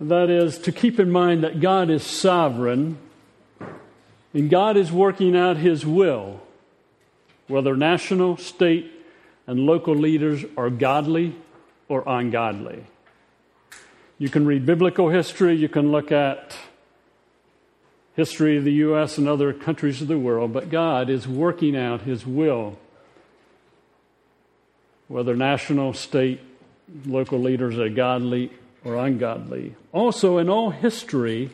That is, to keep in mind that God is sovereign and God is working out His will, whether national, state, and local leaders are godly or ungodly. You can read biblical history, you can look at history of the U.S. and other countries of the world, but God is working out His will, whether national, state, local leaders are godly or ungodly. Also, in all history,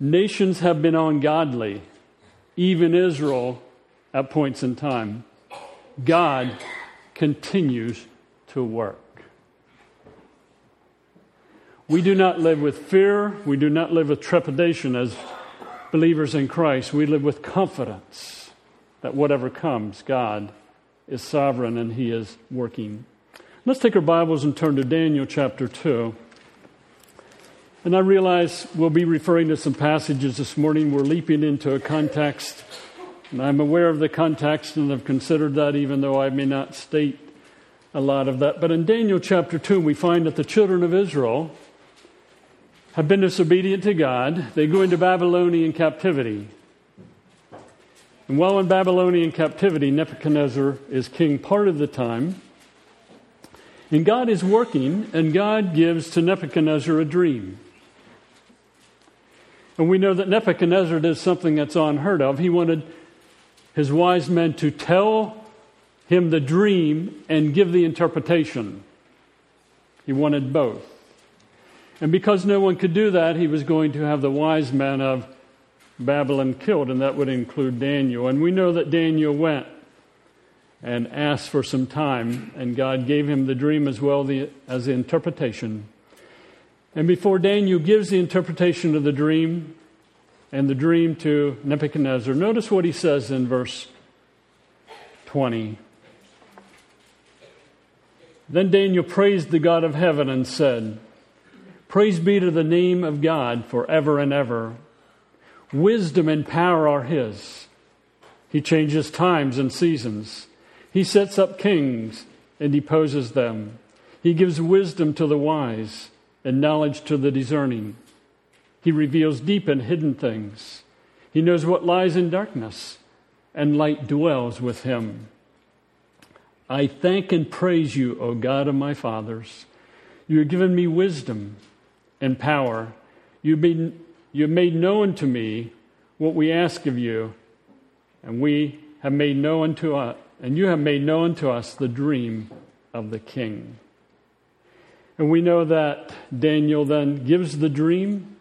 nations have been ungodly, even Israel at points in time. God continues to work. We do not live with fear. We do not live with trepidation as believers in Christ. We live with confidence that whatever comes, God is sovereign and He is working. Let's take our Bibles and turn to Daniel chapter 2. And I realize we'll be referring to some passages this morning. We're leaping into a context, and I'm aware of the context and have considered that, even though I may not state a lot of that. But in Daniel chapter 2, we find that the children of Israel have been disobedient to God. They go into Babylonian captivity. And while in Babylonian captivity, Nebuchadnezzar is king part of the time. And God is working, and God gives to Nebuchadnezzar a dream. And we know that Nebuchadnezzar did something that's unheard of. He wanted his wise men to tell him the dream and give the interpretation. He wanted both. And because no one could do that, he was going to have the wise men of Babylon killed, and that would include Daniel. And we know that Daniel went and asked for some time, and God gave him the dream as well as the interpretation. And before Daniel gives the interpretation of the dream and the dream to Nebuchadnezzar, notice what he says in verse 20. Then Daniel praised the God of heaven and said, Praise be to the name of God forever and ever. Wisdom and power are His. He changes times and seasons. He sets up kings and deposes them. He gives wisdom to the wise and knowledge to the discerning. He reveals deep and hidden things. He knows what lies in darkness, and light dwells with him. I thank and praise you, O God of my fathers. You have given me wisdom and power. You've, been, you've made known to me what we ask of you, and we have made known to us, and you have made known to us the dream of the king. And we know that Daniel then gives the dream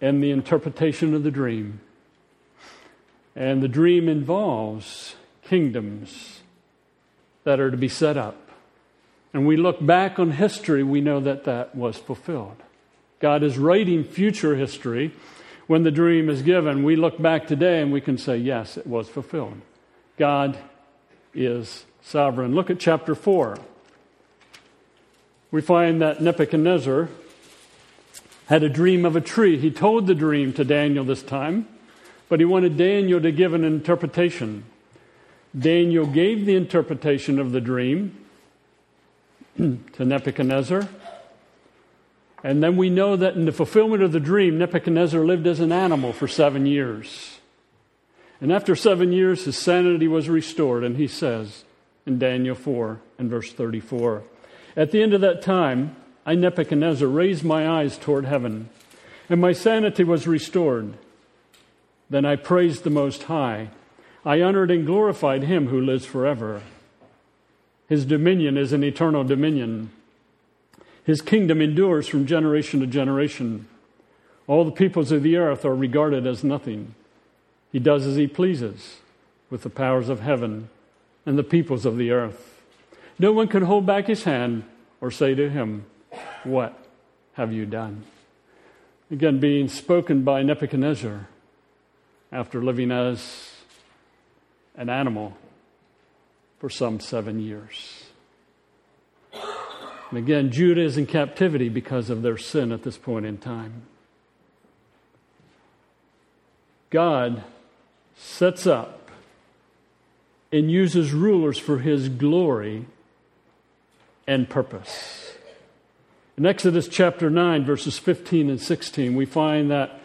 and the interpretation of the dream. And the dream involves kingdoms that are to be set up. And we look back on history, we know that that was fulfilled. God is writing future history when the dream is given. We look back today and we can say, yes, it was fulfilled. God is sovereign. Look at chapter 4. We find that Nebuchadnezzar had a dream of a tree. He told the dream to Daniel this time, but he wanted Daniel to give an interpretation. Daniel gave the interpretation of the dream to Nebuchadnezzar. And then we know that in the fulfillment of the dream, Nebuchadnezzar lived as an animal for seven years. And after seven years, his sanity was restored. And he says in Daniel 4 and verse 34 At the end of that time, I, Nebuchadnezzar, raised my eyes toward heaven, and my sanity was restored. Then I praised the Most High. I honored and glorified him who lives forever. His dominion is an eternal dominion. His kingdom endures from generation to generation. All the peoples of the earth are regarded as nothing. He does as he pleases with the powers of heaven and the peoples of the earth. No one can hold back his hand or say to him, What have you done? Again, being spoken by Nebuchadnezzar after living as an animal for some seven years. And again, Judah is in captivity because of their sin at this point in time. God sets up and uses rulers for his glory and purpose. In Exodus chapter 9, verses 15 and 16, we find that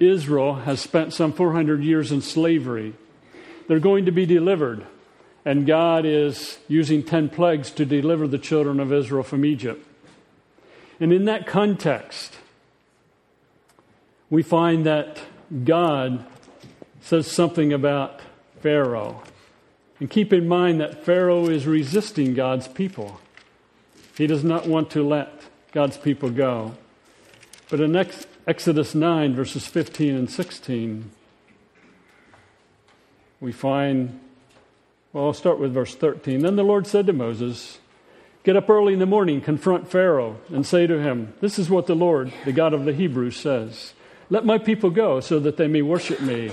Israel has spent some 400 years in slavery. They're going to be delivered, and God is using 10 plagues to deliver the children of Israel from Egypt. And in that context, we find that God says something about Pharaoh. And keep in mind that Pharaoh is resisting God's people. He does not want to let God's people go. But in Exodus 9, verses 15 and 16, we find, well, I'll start with verse 13. Then the Lord said to Moses, Get up early in the morning, confront Pharaoh, and say to him, This is what the Lord, the God of the Hebrews, says Let my people go so that they may worship me.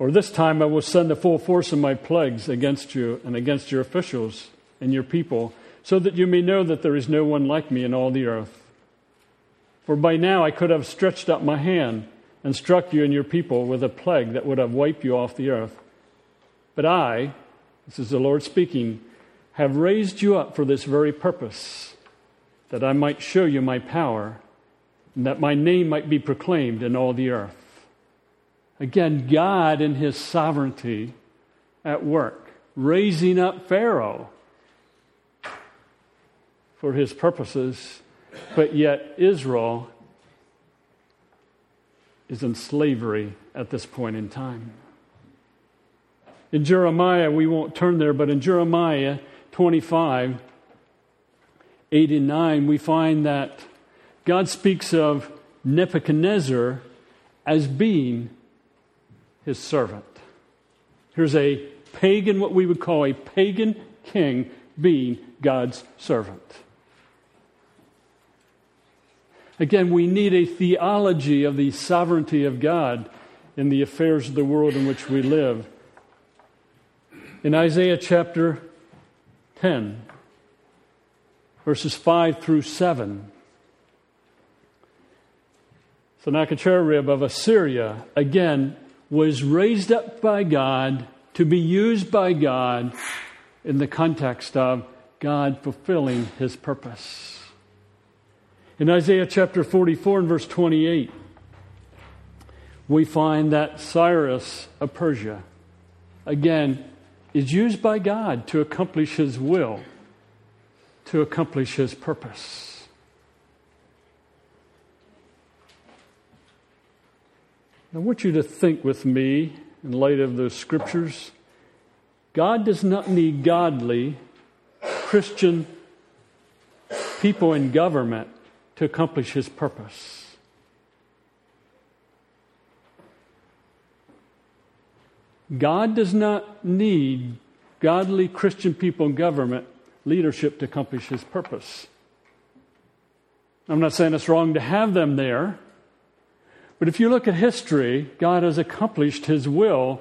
Or this time I will send the full force of my plagues against you and against your officials and your people, so that you may know that there is no one like me in all the earth. For by now I could have stretched out my hand and struck you and your people with a plague that would have wiped you off the earth. But I, this is the Lord speaking, have raised you up for this very purpose, that I might show you my power, and that my name might be proclaimed in all the earth. Again, God in his sovereignty at work, raising up Pharaoh for his purposes, but yet Israel is in slavery at this point in time. In Jeremiah, we won't turn there, but in Jeremiah 25, 8 and 9, we find that God speaks of Nebuchadnezzar as being his servant. Here's a pagan, what we would call a pagan king, being God's servant. Again, we need a theology of the sovereignty of God in the affairs of the world in which we live. In Isaiah chapter 10, verses 5 through 7. Sennacherib of Assyria, again, was raised up by God to be used by God in the context of God fulfilling his purpose. In Isaiah chapter 44 and verse 28, we find that Cyrus of Persia, again, is used by God to accomplish His will, to accomplish His purpose. I want you to think with me, in light of the scriptures, God does not need godly Christian people in government to accomplish His purpose. God does not need godly Christian people in government leadership to accomplish his purpose. I'm not saying it's wrong to have them there, but if you look at history, God has accomplished his will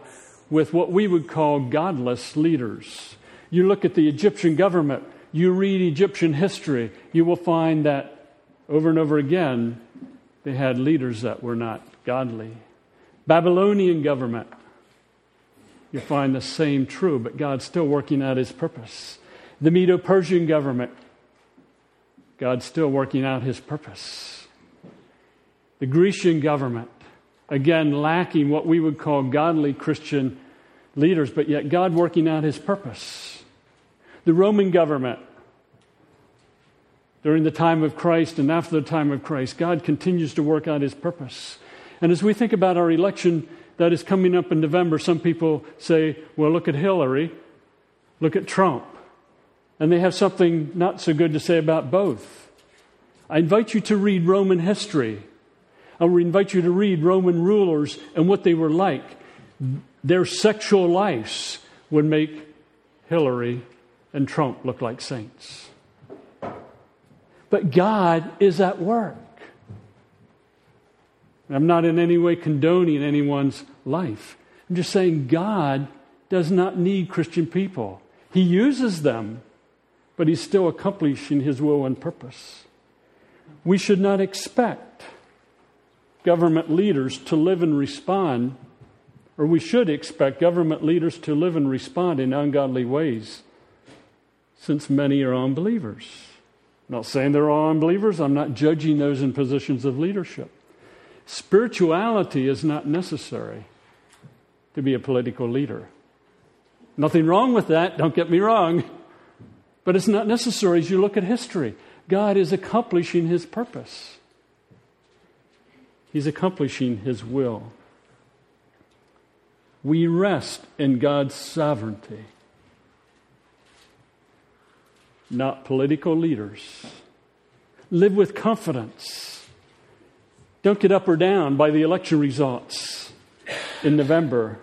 with what we would call godless leaders. You look at the Egyptian government, you read Egyptian history, you will find that over and over again they had leaders that were not godly. Babylonian government, you find the same true, but God's still working out his purpose. The Medo Persian government, God's still working out his purpose. The Grecian government, again, lacking what we would call godly Christian leaders, but yet God working out his purpose. The Roman government, during the time of Christ and after the time of Christ, God continues to work out his purpose. And as we think about our election that is coming up in November, some people say, well, look at Hillary, look at Trump. And they have something not so good to say about both. I invite you to read Roman history. I will invite you to read Roman rulers and what they were like. Their sexual lives would make Hillary and Trump look like saints. But God is at work. I'm not in any way condoning anyone's life. I'm just saying God does not need Christian people. He uses them, but He's still accomplishing His will and purpose. We should not expect government leaders to live and respond, or we should expect government leaders to live and respond in ungodly ways, since many are unbelievers. I'm not saying they're all unbelievers. I'm not judging those in positions of leadership. Spirituality is not necessary to be a political leader. Nothing wrong with that, don't get me wrong. But it's not necessary as you look at history. God is accomplishing his purpose, he's accomplishing his will. We rest in God's sovereignty, not political leaders. Live with confidence. Don't get up or down by the election results in November.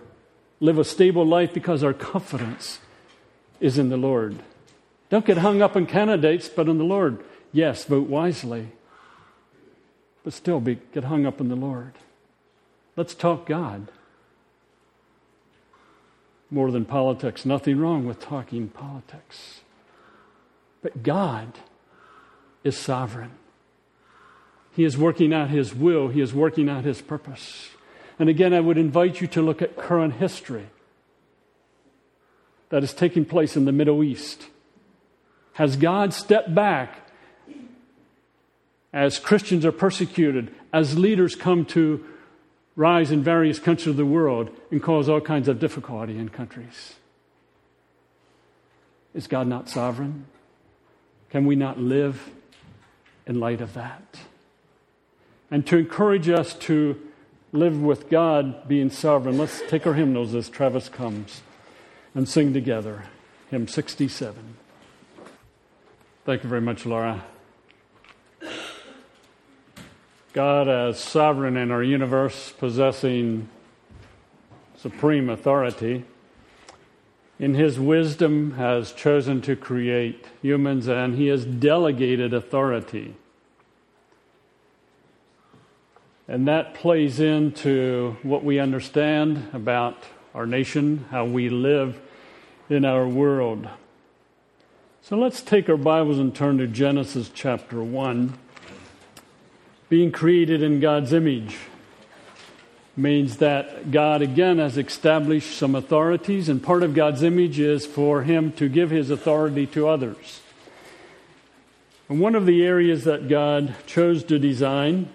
Live a stable life because our confidence is in the Lord. Don't get hung up on candidates, but in the Lord. Yes, vote wisely, but still be, get hung up in the Lord. Let's talk God more than politics. Nothing wrong with talking politics. But God is sovereign. He is working out His will, He is working out His purpose. And again, I would invite you to look at current history that is taking place in the Middle East. Has God stepped back as Christians are persecuted, as leaders come to rise in various countries of the world and cause all kinds of difficulty in countries. Is God not sovereign? Can we not live in light of that? And to encourage us to live with God being sovereign, let's take our hymnals as Travis comes and sing together. Hymn 67. Thank you very much, Laura. God, as sovereign in our universe, possessing supreme authority, in his wisdom has chosen to create humans and he has delegated authority. And that plays into what we understand about our nation, how we live in our world. So let's take our Bibles and turn to Genesis chapter 1 being created in God's image means that God again has established some authorities, and part of God's image is for Him to give His authority to others. And one of the areas that God chose to design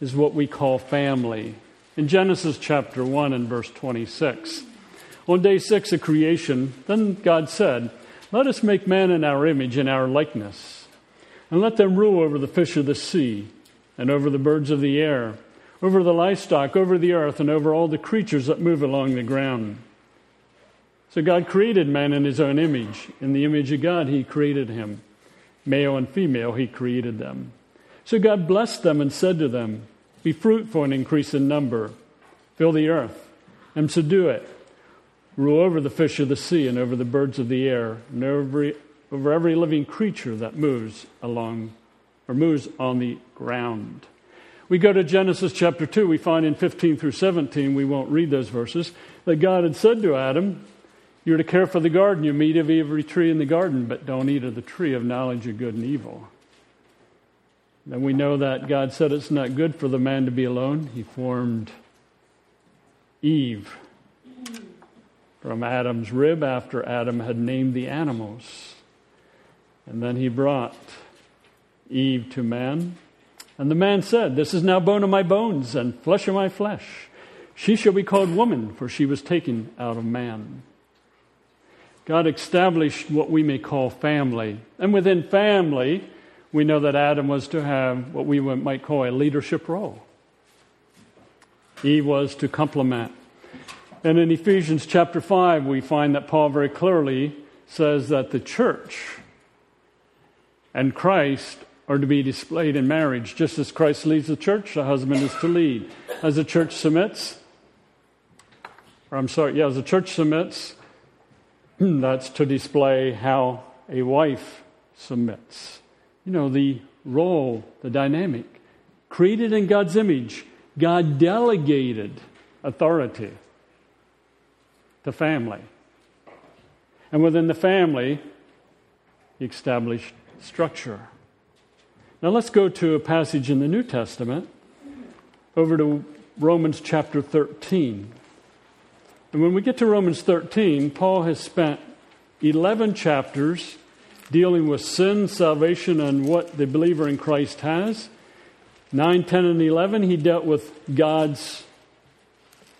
is what we call family. In Genesis chapter 1 and verse 26, on day six of creation, then God said, Let us make man in our image and our likeness, and let them rule over the fish of the sea and over the birds of the air, over the livestock, over the earth, and over all the creatures that move along the ground. So God created man in his own image. In the image of God, he created him. Male and female, he created them. So God blessed them and said to them, Be fruitful and increase in number, fill the earth, and subdue it. Rule over the fish of the sea and over the birds of the air, and over, over every living creature that moves along or moves on the ground. We go to Genesis chapter 2, we find in 15 through 17, we won't read those verses, that God had said to Adam, You're to care for the garden, you eat of every tree in the garden, but don't eat of the tree of knowledge of good and evil. Then we know that God said it's not good for the man to be alone. He formed Eve from Adam's rib after Adam had named the animals. And then he brought Eve to man. And the man said, This is now bone of my bones and flesh of my flesh. She shall be called woman, for she was taken out of man. God established what we may call family. And within family, we know that Adam was to have what we might call a leadership role. He was to complement. And in Ephesians chapter 5, we find that Paul very clearly says that the church and Christ are to be displayed in marriage. Just as Christ leads the church, the husband is to lead. As the church submits, or I'm sorry, yeah, as the church submits, that's to display how a wife submits. You know, the role, the dynamic. Created in God's image, God delegated authority to family. And within the family, He established structure. Now let's go to a passage in the New Testament, over to Romans chapter 13. And when we get to Romans 13, Paul has spent 11 chapters dealing with sin, salvation, and what the believer in Christ has. 9, 10, and 11, he dealt with God's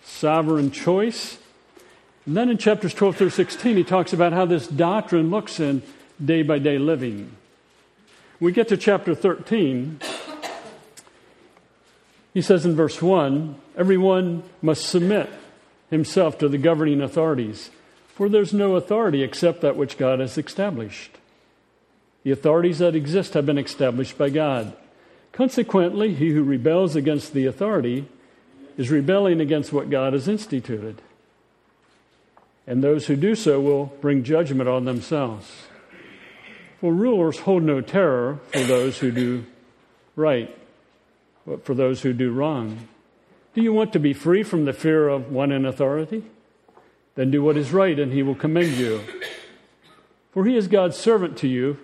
sovereign choice. And then in chapters 12 through 16, he talks about how this doctrine looks in day by day living. We get to chapter 13. He says in verse 1 Everyone must submit himself to the governing authorities, for there's no authority except that which God has established. The authorities that exist have been established by God. Consequently, he who rebels against the authority is rebelling against what God has instituted. And those who do so will bring judgment on themselves. For rulers hold no terror for those who do right, but for those who do wrong. Do you want to be free from the fear of one in authority? Then do what is right, and he will commend you. For he is God's servant to you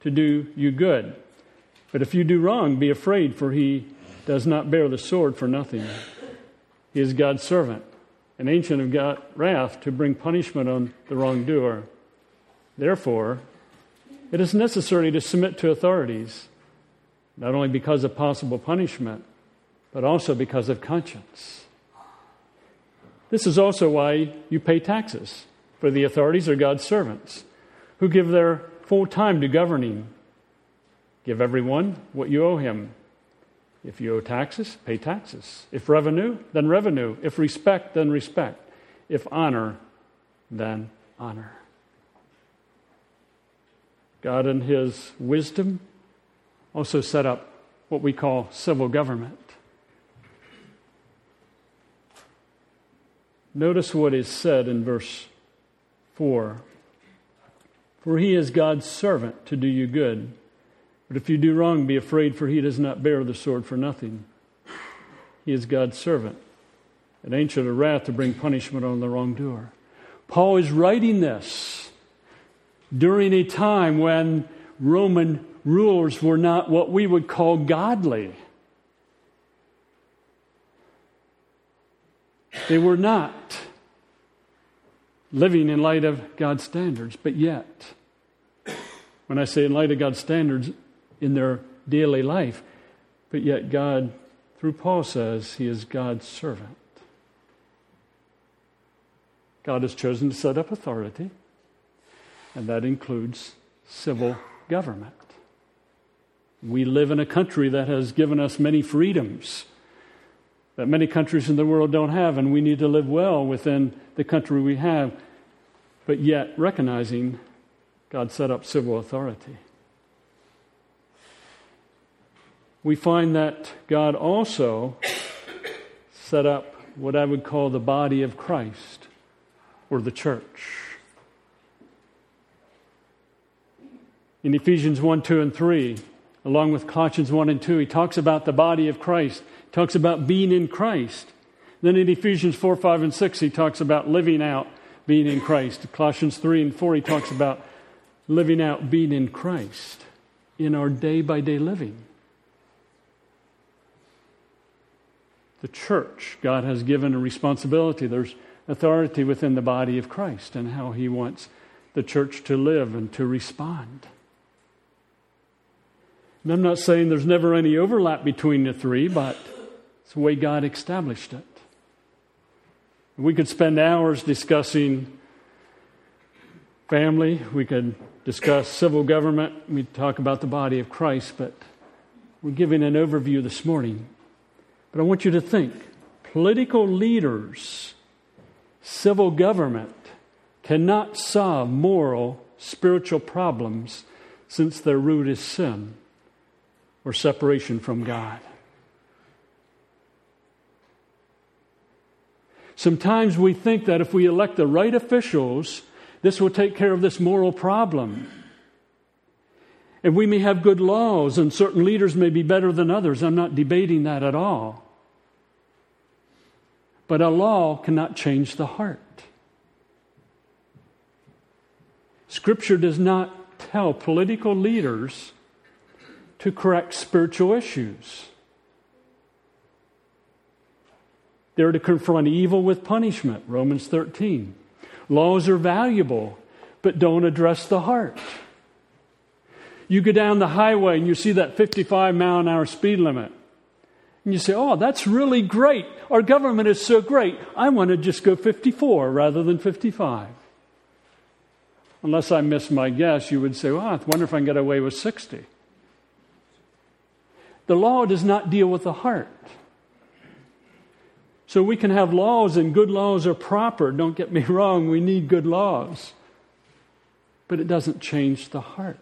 to do you good. But if you do wrong, be afraid, for he does not bear the sword for nothing. He is God's servant, an ancient of God, wrath to bring punishment on the wrongdoer. Therefore, it is necessary to submit to authorities, not only because of possible punishment, but also because of conscience. This is also why you pay taxes, for the authorities are God's servants who give their full time to governing. Give everyone what you owe him. If you owe taxes, pay taxes. If revenue, then revenue. If respect, then respect. If honor, then honor. God, in His wisdom, also set up what we call civil government. Notice what is said in verse 4 For he is God's servant to do you good. But if you do wrong, be afraid, for he does not bear the sword for nothing. He is God's servant, an ancient of wrath to bring punishment on the wrongdoer. Paul is writing this during a time when Roman rulers were not what we would call godly. They were not living in light of God's standards, but yet, when I say in light of God's standards, in their daily life, but yet God, through Paul, says he is God's servant. God has chosen to set up authority, and that includes civil government. We live in a country that has given us many freedoms that many countries in the world don't have, and we need to live well within the country we have, but yet recognizing God set up civil authority. We find that God also set up what I would call the body of Christ or the church. In Ephesians 1, 2, and 3, along with Colossians 1 and 2, he talks about the body of Christ talks about being in Christ. Then in Ephesians 4, 5, and 6, he talks about living out being in Christ. Colossians 3 and 4, he talks about living out being in Christ in our day by day living. The church, God has given a responsibility. There's authority within the body of Christ and how he wants the church to live and to respond. And I'm not saying there's never any overlap between the three, but it's the way God established it. We could spend hours discussing family, we could discuss civil government, we talk about the body of Christ, but we're giving an overview this morning. But I want you to think political leaders, civil government cannot solve moral, spiritual problems since their root is sin or separation from God. Sometimes we think that if we elect the right officials, this will take care of this moral problem. And we may have good laws, and certain leaders may be better than others. I'm not debating that at all. But a law cannot change the heart. Scripture does not tell political leaders to correct spiritual issues. They're to confront evil with punishment, Romans 13. Laws are valuable, but don't address the heart. You go down the highway and you see that 55 mile an hour speed limit. And you say, Oh, that's really great. Our government is so great. I want to just go 54 rather than 55. Unless I miss my guess, you would say, Well, I wonder if I can get away with 60. The law does not deal with the heart. So we can have laws, and good laws are proper. Don't get me wrong, we need good laws. But it doesn't change the heart.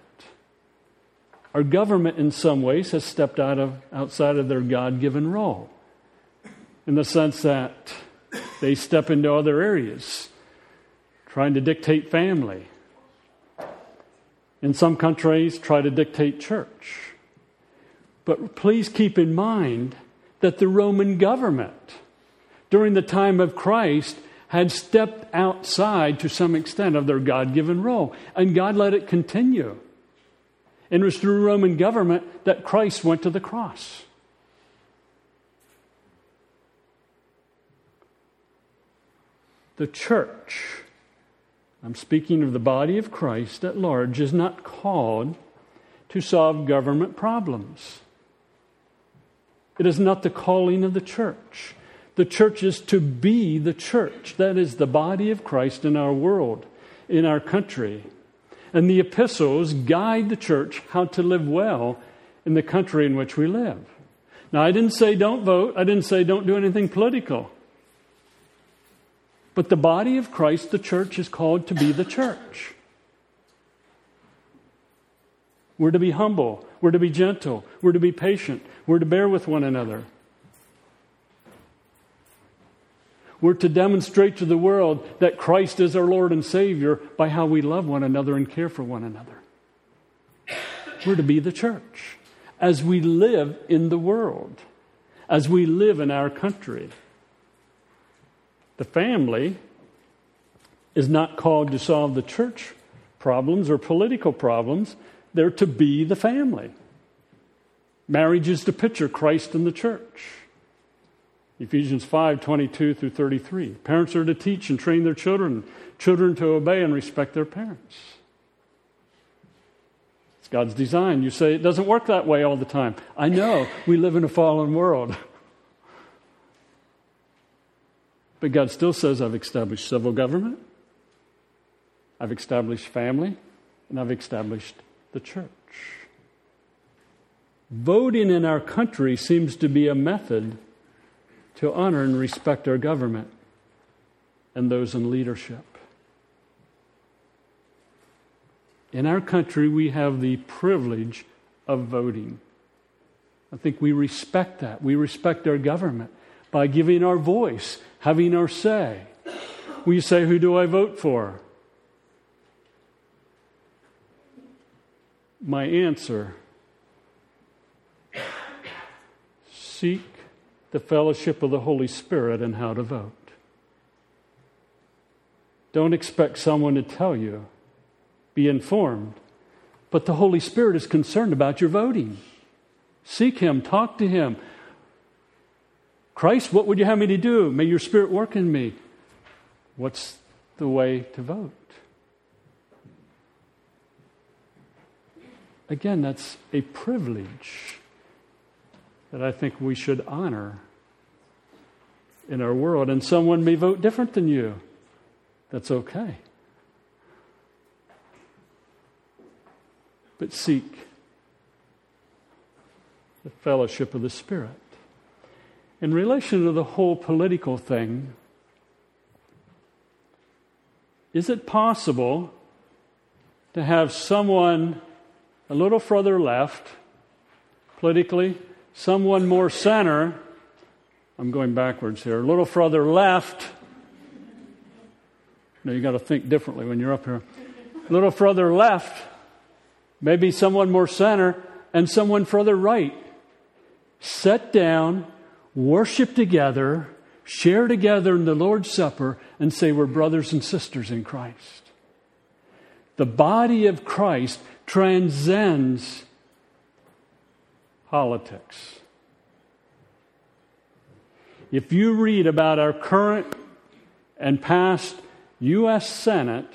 Our government, in some ways, has stepped out of, outside of their God given role in the sense that they step into other areas, trying to dictate family. In some countries, try to dictate church. But please keep in mind that the Roman government, during the time of Christ, had stepped outside to some extent of their God given role, and God let it continue. And it was through Roman government that Christ went to the cross. The church, I'm speaking of the body of Christ at large, is not called to solve government problems. It is not the calling of the church. The church is to be the church. That is the body of Christ in our world, in our country. And the epistles guide the church how to live well in the country in which we live. Now, I didn't say don't vote, I didn't say don't do anything political. But the body of Christ, the church, is called to be the church. We're to be humble. We're to be gentle. We're to be patient. We're to bear with one another. We're to demonstrate to the world that Christ is our Lord and Savior by how we love one another and care for one another. We're to be the church as we live in the world, as we live in our country. The family is not called to solve the church problems or political problems, they're to be the family. Marriage is to picture Christ and the church. Ephesians 5 22 through 33. Parents are to teach and train their children, children to obey and respect their parents. It's God's design. You say it doesn't work that way all the time. I know we live in a fallen world. But God still says, I've established civil government, I've established family, and I've established the church. Voting in our country seems to be a method to honor and respect our government and those in leadership. In our country, we have the privilege of voting. I think we respect that. We respect our government by giving our voice, having our say. We say, Who do I vote for? My answer seek the fellowship of the Holy Spirit and how to vote. Don't expect someone to tell you. Be informed. But the Holy Spirit is concerned about your voting. Seek Him, talk to Him. Christ, what would you have me to do? May your Spirit work in me. What's the way to vote? Again, that's a privilege that I think we should honor in our world. And someone may vote different than you. That's okay. But seek the fellowship of the Spirit. In relation to the whole political thing, is it possible to have someone a little further left politically, someone more center. I'm going backwards here. A little further left. Now you got to think differently when you're up here. A little further left, maybe someone more center, and someone further right. Set down, worship together, share together in the Lord's Supper, and say we're brothers and sisters in Christ. The body of Christ transcends politics. If you read about our current and past U.S. Senate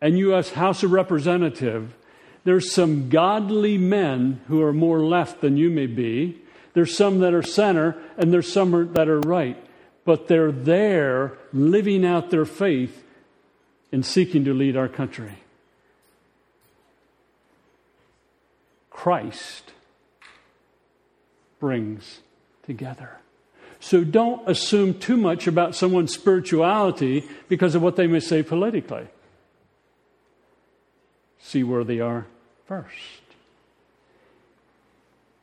and U.S. House of Representative, there's some godly men who are more left than you may be. There's some that are center, and there's some that are right. But they're there living out their faith and seeking to lead our country. Christ brings together. So don't assume too much about someone's spirituality because of what they may say politically. See where they are first.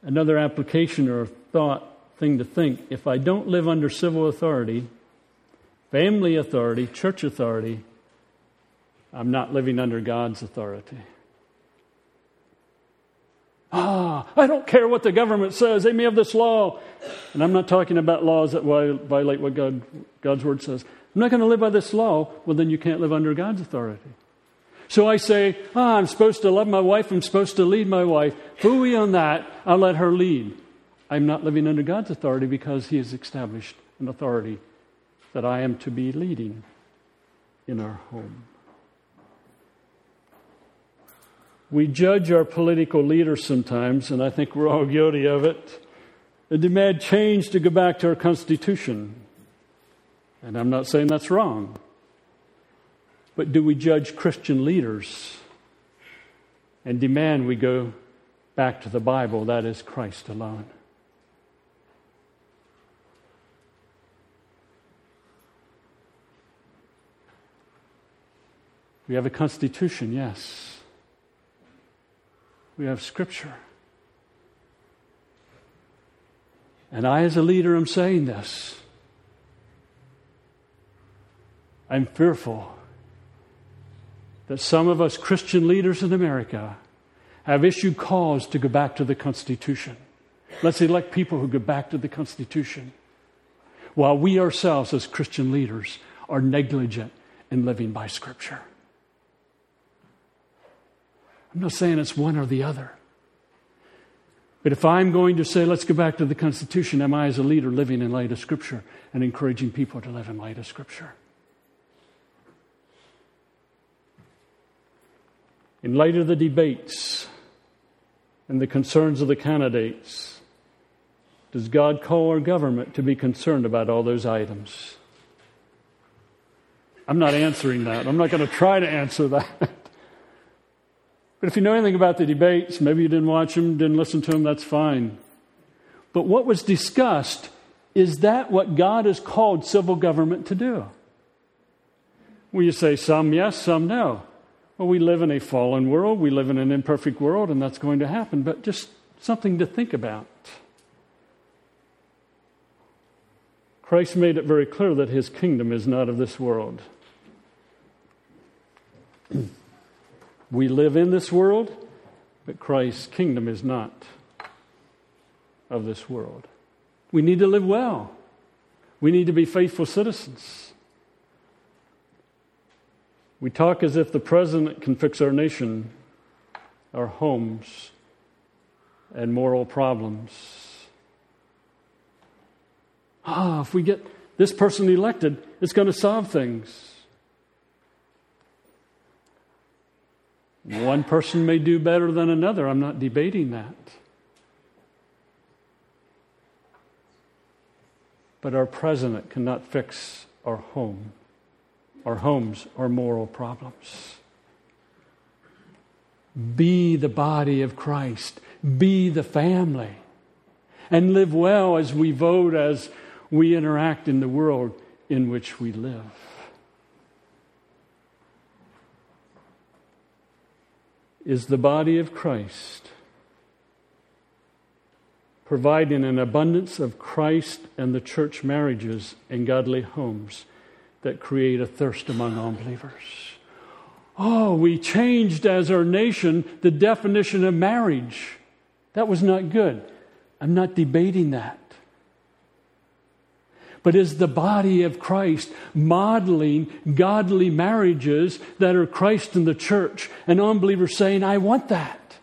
Another application or thought thing to think if I don't live under civil authority, family authority, church authority, I'm not living under God's authority. Ah, I don't care what the government says. They may have this law. And I'm not talking about laws that violate what God, God's word says. I'm not going to live by this law. Well, then you can't live under God's authority. So I say, ah, I'm supposed to love my wife. I'm supposed to lead my wife. Fooey on that. I'll let her lead. I'm not living under God's authority because He has established an authority that I am to be leading in our home. We judge our political leaders sometimes, and I think we're all guilty of it, and demand change to go back to our Constitution. And I'm not saying that's wrong. But do we judge Christian leaders and demand we go back to the Bible, that is, Christ alone? We have a constitution, yes. We have Scripture. And I, as a leader, am saying this. I'm fearful that some of us Christian leaders in America have issued calls to go back to the Constitution. Let's elect people who go back to the Constitution, while we ourselves, as Christian leaders, are negligent in living by Scripture. I'm not saying it's one or the other. But if I'm going to say, let's go back to the Constitution, am I, as a leader, living in light of Scripture and encouraging people to live in light of Scripture? In light of the debates and the concerns of the candidates, does God call our government to be concerned about all those items? I'm not answering that. I'm not going to try to answer that. But if you know anything about the debates, maybe you didn't watch them, didn't listen to them, that's fine. But what was discussed is that what God has called civil government to do? Well, you say some yes, some no. Well, we live in a fallen world, we live in an imperfect world, and that's going to happen, but just something to think about. Christ made it very clear that his kingdom is not of this world. We live in this world, but Christ's kingdom is not of this world. We need to live well. We need to be faithful citizens. We talk as if the president can fix our nation, our homes, and moral problems. Ah, if we get this person elected, it's going to solve things. One person may do better than another. I'm not debating that. But our president cannot fix our home, our homes, our moral problems. Be the body of Christ, be the family, and live well as we vote, as we interact in the world in which we live. Is the body of Christ, providing an abundance of Christ and the church marriages and godly homes that create a thirst among unbelievers. Oh, we changed as our nation the definition of marriage. That was not good. I'm not debating that but is the body of Christ modeling godly marriages that are Christ in the church. And unbelievers saying, I want that.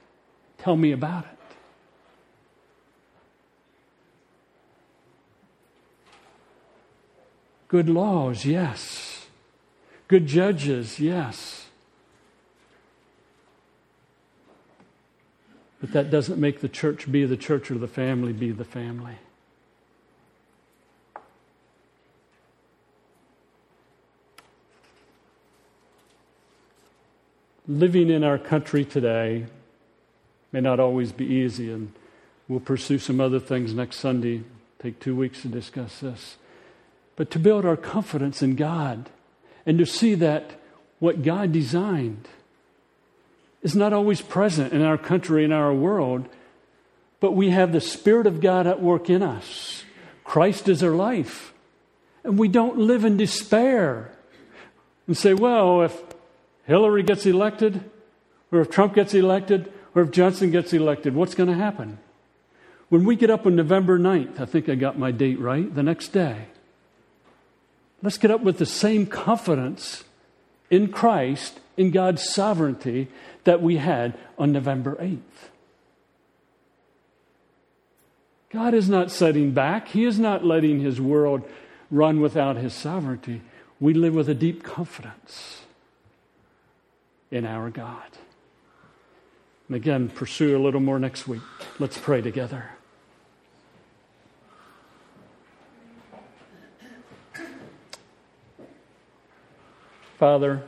Tell me about it. Good laws, yes. Good judges, yes. But that doesn't make the church be the church or the family be the family. Living in our country today may not always be easy, and we'll pursue some other things next Sunday. Take two weeks to discuss this. But to build our confidence in God and to see that what God designed is not always present in our country, in our world, but we have the Spirit of God at work in us. Christ is our life. And we don't live in despair and say, well, if Hillary gets elected, or if Trump gets elected, or if Johnson gets elected, what's going to happen? When we get up on November 9th, I think I got my date right, the next day, let's get up with the same confidence in Christ, in God's sovereignty, that we had on November 8th. God is not setting back, He is not letting His world run without His sovereignty. We live with a deep confidence in our God. And again, pursue a little more next week. Let's pray together. Father,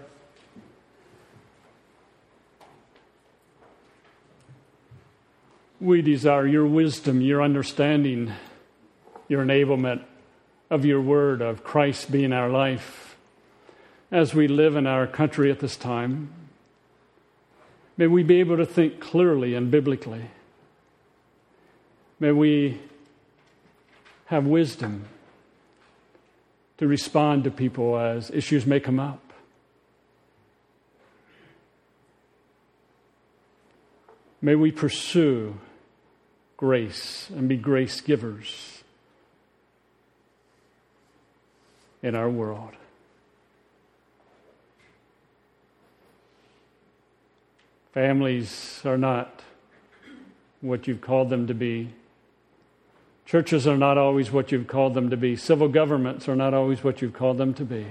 we desire your wisdom, your understanding, your enablement of your word, of Christ being our life as we live in our country at this time. May we be able to think clearly and biblically. May we have wisdom to respond to people as issues may come up. May we pursue grace and be grace givers in our world. Families are not what you've called them to be. Churches are not always what you've called them to be. Civil governments are not always what you've called them to be.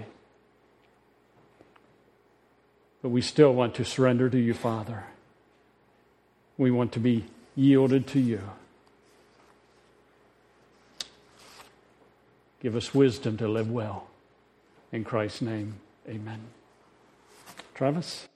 But we still want to surrender to you, Father. We want to be yielded to you. Give us wisdom to live well. In Christ's name, amen. Travis?